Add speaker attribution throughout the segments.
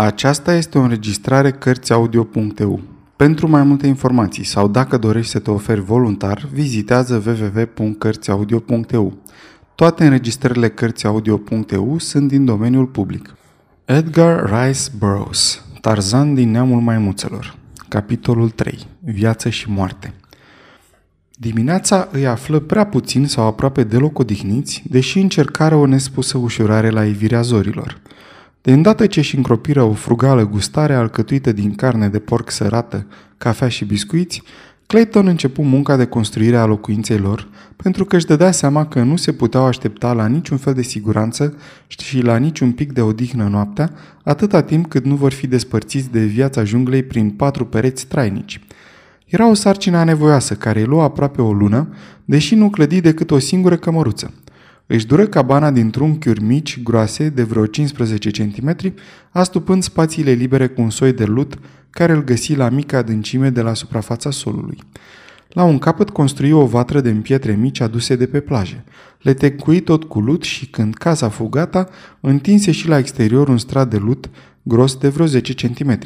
Speaker 1: Aceasta este o înregistrare Cărțiaudio.eu. Pentru mai multe informații sau dacă dorești să te oferi voluntar, vizitează www.cărțiaudio.eu. Toate înregistrările Cărțiaudio.eu sunt din domeniul public. Edgar Rice Burroughs Tarzan din neamul maimuțelor Capitolul 3 Viață și moarte Dimineața îi află prea puțin sau aproape deloc odihniți, deși încercară o nespusă ușurare la ivirea zorilor – de îndată ce își încropiră o frugală gustare alcătuită din carne de porc sărată, cafea și biscuiți, Clayton începu munca de construire a locuinței lor, pentru că își dădea seama că nu se puteau aștepta la niciun fel de siguranță și la niciun pic de odihnă noaptea, atâta timp cât nu vor fi despărțiți de viața junglei prin patru pereți trainici. Era o sarcină anevoioasă care îi lua aproape o lună, deși nu clădi decât o singură cămăruță. Își dură cabana din trunchiuri mici, groase, de vreo 15 cm, astupând spațiile libere cu un soi de lut care îl găsi la mica adâncime de la suprafața solului. La un capăt construi o vatră de pietre mici aduse de pe plaje. Le tecui tot cu lut și când casa fu gata, întinse și la exterior un strat de lut gros de vreo 10 cm.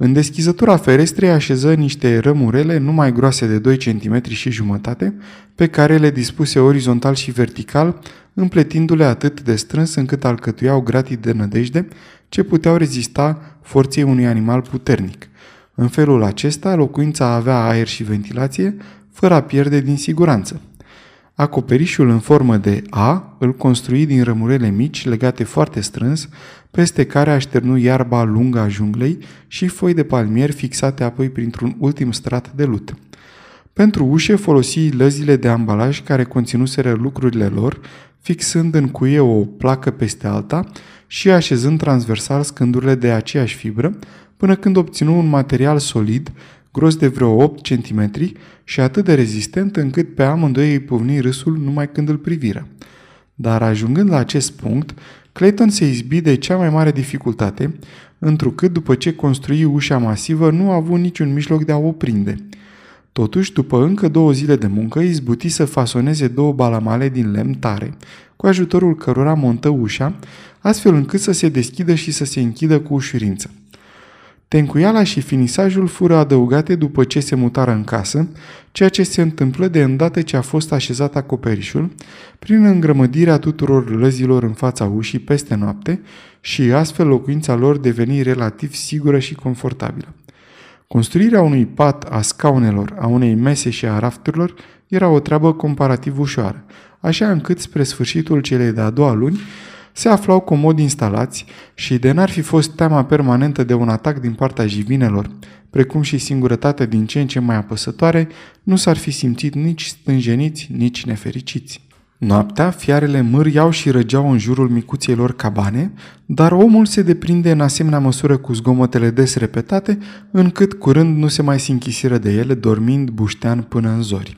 Speaker 1: În deschizătura ferestrei așeză niște rămurele nu mai groase de 2 cm și jumătate, pe care le dispuse orizontal și vertical, împletindu-le atât de strâns încât alcătuiau gratii de nădejde ce puteau rezista forței unui animal puternic. În felul acesta, locuința avea aer și ventilație, fără a pierde din siguranță. Acoperișul în formă de A îl construi din rămurele mici legate foarte strâns, peste care așternu iarba lungă a junglei și foi de palmier fixate apoi printr-un ultim strat de lut. Pentru ușe folosi lăzile de ambalaj care conținuseră lucrurile lor, fixând în cuie o placă peste alta și așezând transversal scândurile de aceeași fibră, până când obținu un material solid, gros de vreo 8 cm și atât de rezistent încât pe amândoi îi povni râsul numai când îl priviră. Dar ajungând la acest punct, Clayton se izbi de cea mai mare dificultate, întrucât după ce construi ușa masivă nu a avut niciun mijloc de a o prinde. Totuși, după încă două zile de muncă, izbuti să fasoneze două balamale din lemn tare, cu ajutorul cărora montă ușa, astfel încât să se deschidă și să se închidă cu ușurință. Tencuiala și finisajul fură adăugate după ce se mutară în casă, ceea ce se întâmplă de îndată ce a fost așezat acoperișul, prin îngrămădirea tuturor lăzilor în fața ușii peste noapte și astfel locuința lor deveni relativ sigură și confortabilă. Construirea unui pat, a scaunelor, a unei mese și a rafturilor era o treabă comparativ ușoară, așa încât spre sfârșitul celei de-a doua luni, se aflau comod instalați și de n-ar fi fost teama permanentă de un atac din partea jivinelor, precum și singurătatea din ce în ce mai apăsătoare, nu s-ar fi simțit nici stânjeniți, nici nefericiți. Noaptea, fiarele mâriau și răgeau în jurul micuței lor cabane, dar omul se deprinde în asemenea măsură cu zgomotele des repetate, încât curând nu se mai sinchisiră de ele, dormind buștean până în zori.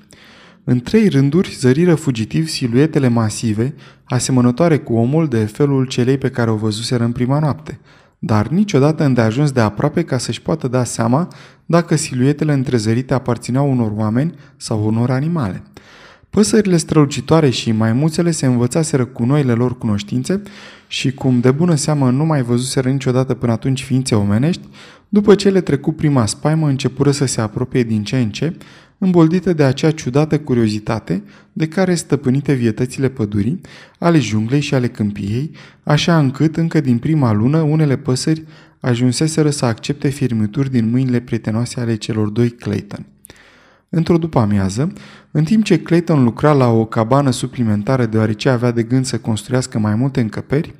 Speaker 1: În trei rânduri zăriră fugitiv siluetele masive, asemănătoare cu omul de felul celei pe care o văzuseră în prima noapte, dar niciodată îndeajuns de aproape ca să-și poată da seama dacă siluetele întrezărite aparțineau unor oameni sau unor animale. Păsările strălucitoare și maimuțele se învățaseră cu noile lor cunoștințe și, cum de bună seamă nu mai văzuseră niciodată până atunci ființe omenești, după ce le trecu prima spaimă, începură să se apropie din ce în ce, îmboldită de acea ciudată curiozitate de care stăpânite vietățile pădurii, ale junglei și ale câmpiei, așa încât încă din prima lună unele păsări ajunseseră să accepte firmituri din mâinile prietenoase ale celor doi Clayton. Într-o după-amiază, în timp ce Clayton lucra la o cabană suplimentară deoarece avea de gând să construiască mai multe încăperi,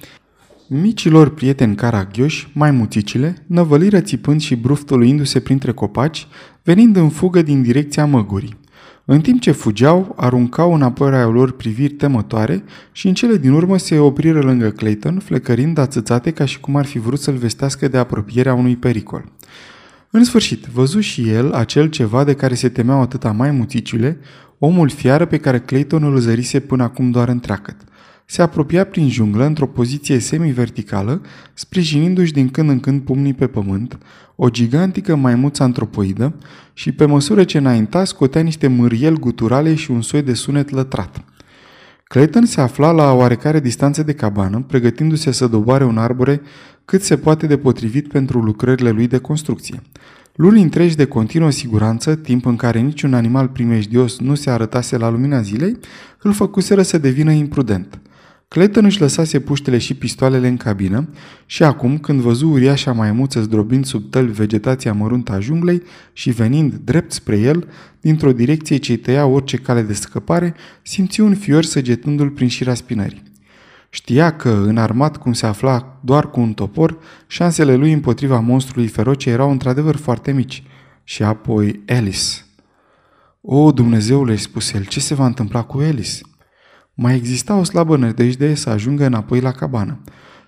Speaker 1: Micilor prieteni caragioși, mai muțicile, năvăliră țipând și bruftuluindu-se printre copaci, venind în fugă din direcția măgurii. În timp ce fugeau, aruncau înapoi raiul lor priviri temătoare și în cele din urmă se opriră lângă Clayton, flecărind ațățate ca și cum ar fi vrut să-l vestească de apropierea unui pericol. În sfârșit, văzu și el acel ceva de care se temeau atâta mai muțicile, omul fiară pe care Clayton îl zărise până acum doar întreacăt se apropia prin junglă într-o poziție semi-verticală, sprijinindu-și din când în când pumnii pe pământ, o gigantică maimuță antropoidă și pe măsură ce înainta scotea niște mâriel guturale și un soi de sunet lătrat. Clayton se afla la oarecare distanță de cabană, pregătindu-se să doboare un arbore cât se poate de potrivit pentru lucrările lui de construcție. Luni întregi de continuă siguranță, timp în care niciun animal primejdios nu se arătase la lumina zilei, îl făcuseră să devină imprudent. Clayton își lăsase puștele și pistoalele în cabină și acum, când văzu uriașa maimuță zdrobind sub tăl vegetația măruntă a junglei și venind drept spre el, dintr-o direcție ce tăia orice cale de scăpare, simți un fior săgetându-l prin șira spinării. Știa că, înarmat cum se afla doar cu un topor, șansele lui împotriva monstrului feroce erau într-adevăr foarte mici. Și apoi Alice. O, Dumnezeule, spuse el, ce se va întâmpla cu Alice? Mai exista o slabă nădejde să ajungă înapoi la cabană.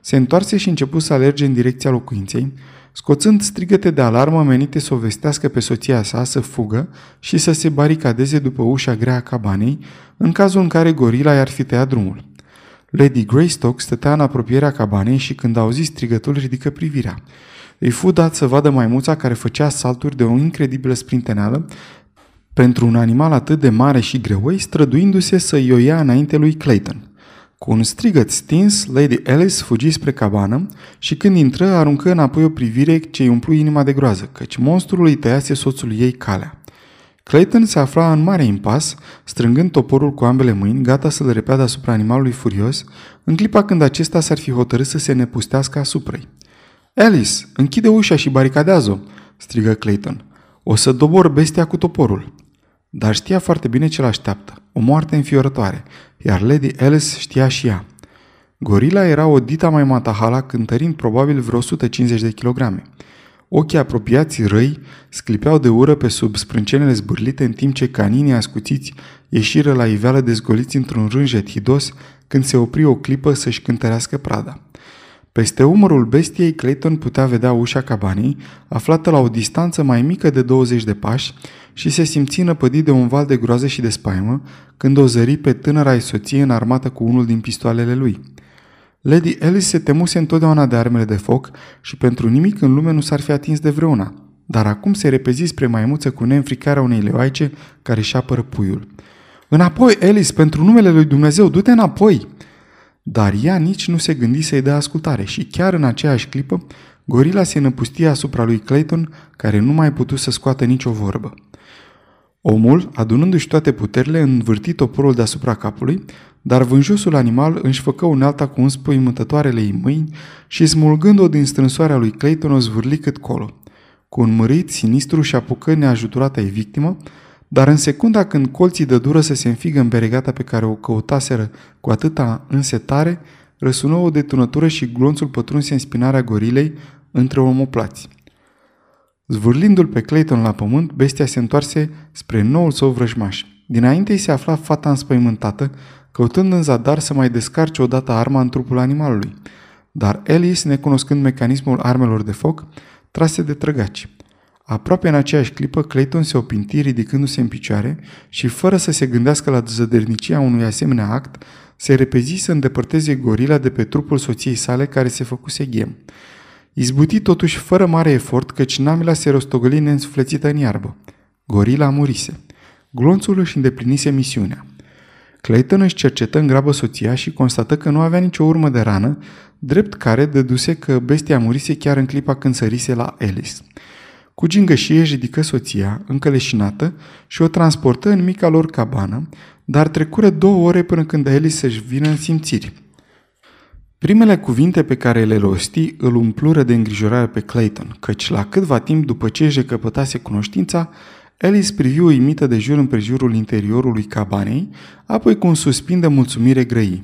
Speaker 1: Se întoarse și începu să alerge în direcția locuinței, scoțând strigăte de alarmă menite să o vestească pe soția sa să fugă și să se baricadeze după ușa grea a cabanei, în cazul în care gorila i-ar fi tăiat drumul. Lady Greystock stătea în apropierea cabanei și când auzi strigătul ridică privirea. Îi fu dat să vadă maimuța care făcea salturi de o incredibilă sprinteneală pentru un animal atât de mare și greoi, străduindu-se să i-o ia înainte lui Clayton. Cu un strigăt stins, Lady Alice fugi spre cabană și când intră, aruncă înapoi o privire ce îi umplu inima de groază, căci monstrul îi tăiase soțul ei calea. Clayton se afla în mare impas, strângând toporul cu ambele mâini, gata să-l repeadă asupra animalului furios, în clipa când acesta s-ar fi hotărât să se nepustească asupra ei. Alice, închide ușa și baricadează-o!" strigă Clayton. O să dobor bestia cu toporul. Dar știa foarte bine ce l-așteaptă. O moarte înfiorătoare, iar Lady Alice știa și ea. Gorila era o dita mai matahala, cântărind probabil vreo 150 de kilograme. Ochii apropiați răi sclipeau de ură pe sub sprâncenele zbârlite în timp ce caninii ascuțiți ieșiră la iveală dezgoliți într-un rânjet hidos când se opri o clipă să-și cântărească prada. Peste umărul bestiei, Clayton putea vedea ușa cabanei, aflată la o distanță mai mică de 20 de pași, și se simți năpădit de un val de groază și de spaimă când o zări pe tânăra soție înarmată cu unul din pistoalele lui. Lady Alice se temuse întotdeauna de armele de foc și pentru nimic în lume nu s-ar fi atins de vreuna, dar acum se repezi spre maimuță cu neînfricarea unei leoaice care își apără puiul. Înapoi, Alice, pentru numele lui Dumnezeu, du-te înapoi!" Dar ea nici nu se gândi să-i dea ascultare și chiar în aceeași clipă, gorila se năpustia asupra lui Clayton, care nu mai putu să scoată nicio vorbă. Omul, adunându-și toate puterile, învârti toporul deasupra capului, dar vânjosul animal își făcă unealta cu înspăimântătoarele ei mâini și smulgând-o din strânsoarea lui Clayton o zvârli cât colo. Cu un mărit sinistru și apucă neajutorata ei victimă, dar în secunda când colții de dură să se înfigă în beregata pe care o căutaseră cu atâta însetare, răsună o detunătură și glonțul pătrunse în spinarea gorilei între omoplați. Zvârlindu-l pe Clayton la pământ, bestia se întoarse spre noul său vrăjmaș. Dinainte îi se afla fata înspăimântată, căutând în zadar să mai descarce odată arma în trupul animalului. Dar Alice, necunoscând mecanismul armelor de foc, trase de trăgaci. Aproape în aceeași clipă, Clayton se opinti ridicându-se în picioare și, fără să se gândească la zădărnicia unui asemenea act, se repezi să îndepărteze gorila de pe trupul soției sale care se făcuse ghem. Izbuti totuși fără mare efort, căci namila se rostogăli neînsuflețită în iarbă. Gorila murise. Glonțul își îndeplinise misiunea. Clayton își cercetă în grabă soția și constată că nu avea nicio urmă de rană, drept care deduse că bestia murise chiar în clipa când sărise la Alice. Cu gingășie își ridică soția, încă leșinată, și o transportă în mica lor cabană, dar trecură două ore până când Alice să-și vină în simțiri. Primele cuvinte pe care le rosti îl umplură de îngrijorare pe Clayton, căci la câtva timp după ce își recăpătase cunoștința, Alice privi uimită de jur împrejurul interiorului cabanei, apoi cu un suspin de mulțumire grăi.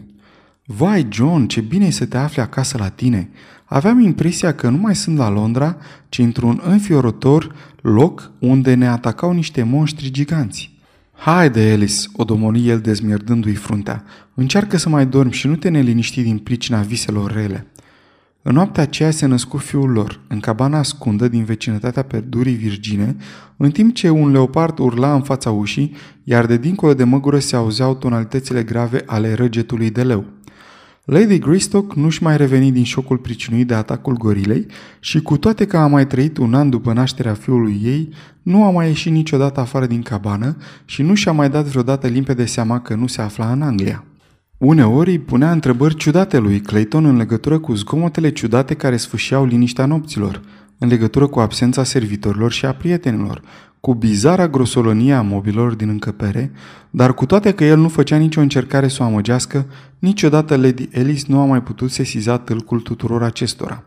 Speaker 1: Vai, John, ce bine e să te afli acasă la tine! Aveam impresia că nu mai sunt la Londra, ci într-un înfiorător loc unde ne atacau niște monștri giganți. Haide, Alice, o domoni el dezmierdându-i fruntea. Încearcă să mai dormi și nu te neliniști din pricina viselor rele. În noaptea aceea se născu fiul lor, în cabana ascundă din vecinătatea perdurii virgine, în timp ce un leopard urla în fața ușii, iar de dincolo de măgură se auzeau tonalitățile grave ale răgetului de leu. Lady Greystock nu-și mai reveni din șocul pricinuit de atacul gorilei și cu toate că a mai trăit un an după nașterea fiului ei, nu a mai ieșit niciodată afară din cabană și nu și-a mai dat vreodată limpede seama că nu se afla în Anglia. Uneori îi punea întrebări ciudate lui Clayton în legătură cu zgomotele ciudate care sfâșiau liniștea nopților, în legătură cu absența servitorilor și a prietenilor, cu bizara grosolonie a mobilor din încăpere, dar cu toate că el nu făcea nicio încercare să o amăgească, niciodată Lady Alice nu a mai putut sesiza tâlcul tuturor acestora.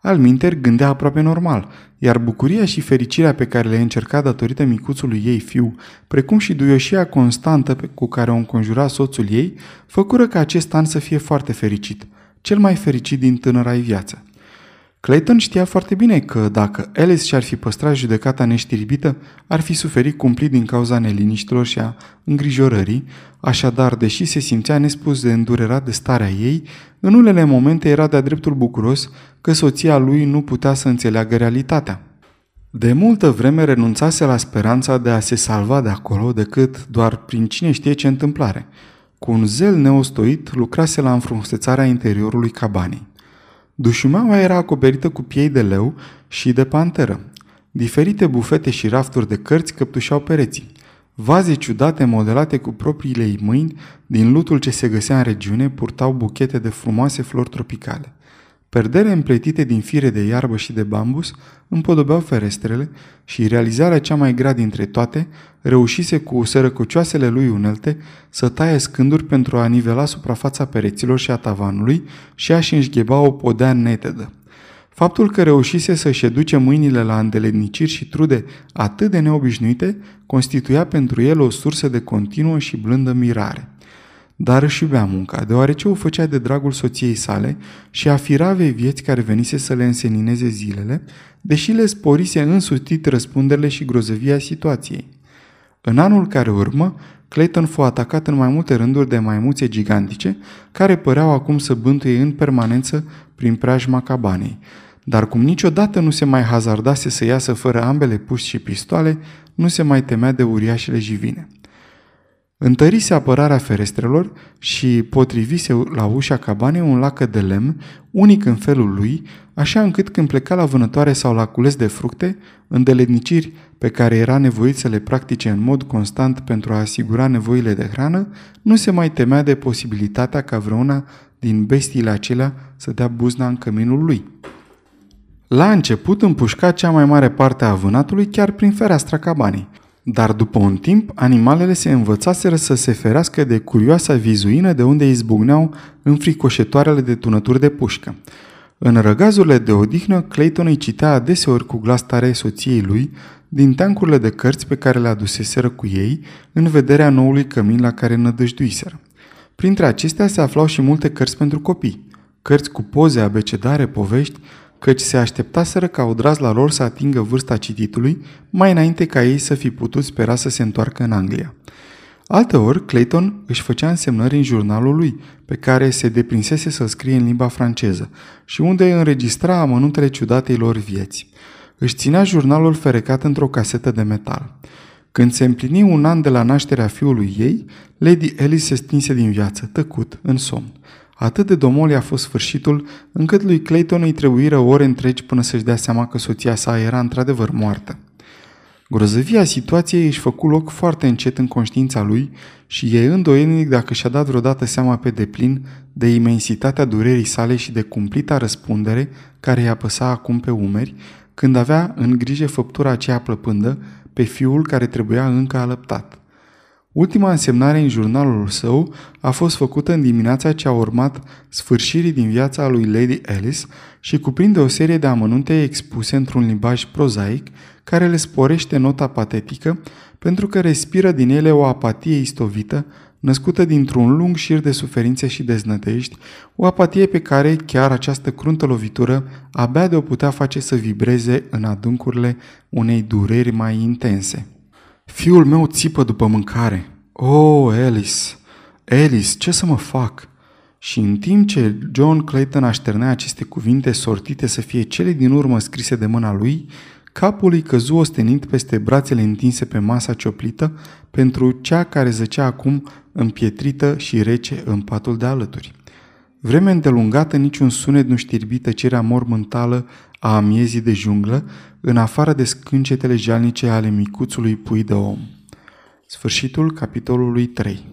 Speaker 1: Alminter gândea aproape normal, iar bucuria și fericirea pe care le încerca datorită micuțului ei fiu, precum și duioșia constantă cu care o înconjura soțul ei, făcură ca acest an să fie foarte fericit, cel mai fericit din tânăra ei viață. Clayton știa foarte bine că dacă Alice și-ar fi păstrat judecata neștiribită, ar fi suferit cumplit din cauza neliniștilor și a îngrijorării, așadar, deși se simțea nespus de îndurerat de starea ei, în unele momente era de-a dreptul bucuros că soția lui nu putea să înțeleagă realitatea. De multă vreme renunțase la speranța de a se salva de acolo decât doar prin cine știe ce întâmplare. Cu un zel neostoit lucrase la înfrumusețarea interiorului cabanei. Dușumeaua era acoperită cu piei de leu și de panteră. Diferite bufete și rafturi de cărți căptușau pereții. Vaze ciudate modelate cu propriile ei mâini, din lutul ce se găsea în regiune, purtau buchete de frumoase flori tropicale. Perdere împletite din fire de iarbă și de bambus împodobeau ferestrele și realizarea cea mai grea dintre toate reușise cu sărăcocioasele lui unelte să taie scânduri pentru a nivela suprafața pereților și a tavanului și a-și înșgheba o podea netedă. Faptul că reușise să-și educe mâinile la îndeletniciri și trude atât de neobișnuite constituia pentru el o sursă de continuă și blândă mirare dar își iubea munca, deoarece o făcea de dragul soției sale și a firavei vieți care venise să le însenineze zilele, deși le sporise însutit răspunderile și grozăvia situației. În anul care urmă, Clayton fu atacat în mai multe rânduri de maimuțe gigantice, care păreau acum să bântuie în permanență prin preajma cabanei. Dar cum niciodată nu se mai hazardase să iasă fără ambele puși și pistoale, nu se mai temea de uriașele jivine. Întărise apărarea ferestrelor și potrivise la ușa cabanei un lacă de lemn, unic în felul lui, așa încât când pleca la vânătoare sau la cules de fructe, îndeletniciri pe care era nevoit să le practice în mod constant pentru a asigura nevoile de hrană, nu se mai temea de posibilitatea ca vreuna din bestiile acelea să dea buzna în căminul lui. La început împușca cea mai mare parte a vânatului chiar prin fereastra cabanei, dar după un timp, animalele se învățaseră să se ferească de curioasa vizuină de unde izbucneau înfricoșetoarele de tunături de pușcă. În răgazurile de odihnă, Clayton îi citea adeseori cu glas tare soției lui din teancurile de cărți pe care le aduseseră cu ei în vederea noului cămin la care nădăjduiseră. Printre acestea se aflau și multe cărți pentru copii, cărți cu poze, abecedare, povești, căci se așteptaseră ca odraz la lor să atingă vârsta cititului mai înainte ca ei să fi putut spera să se întoarcă în Anglia. Alteori, Clayton își făcea însemnări în jurnalul lui, pe care se deprinsese să scrie în limba franceză și unde înregistra amănuntele ciudatei lor vieți. Își ținea jurnalul ferecat într-o casetă de metal. Când se împlini un an de la nașterea fiului ei, Lady Alice se stinse din viață, tăcut, în somn. Atât de domol a fost sfârșitul, încât lui Clayton îi trebuiră ore întregi până să-și dea seama că soția sa era într-adevăr moartă. Grozăvia situației își făcu loc foarte încet în conștiința lui și e îndoielnic dacă și-a dat vreodată seama pe deplin de imensitatea durerii sale și de cumplita răspundere care i-a păsa acum pe umeri, când avea în grijă făptura aceea plăpândă pe fiul care trebuia încă alăptat. Ultima însemnare în jurnalul său a fost făcută în dimineața ce a urmat sfârșirii din viața lui Lady Alice și cuprinde o serie de amănunte expuse într-un limbaj prozaic care le sporește nota patetică pentru că respiră din ele o apatie istovită născută dintr-un lung șir de suferințe și deznădejdi, o apatie pe care chiar această cruntă lovitură abia de o putea face să vibreze în adâncurile unei dureri mai intense. Fiul meu țipă după mâncare. Oh, Alice, Alice, ce să mă fac? Și în timp ce John Clayton așternea aceste cuvinte sortite să fie cele din urmă scrise de mâna lui, capul îi căzu ostenit peste brațele întinse pe masa cioplită pentru cea care zăcea acum împietrită și rece în patul de alături. Vreme îndelungată niciun sunet nu știrbi tăcerea mormântală a amiezii de junglă, în afară de scâncetele jalnice ale micuțului pui de om. Sfârșitul capitolului 3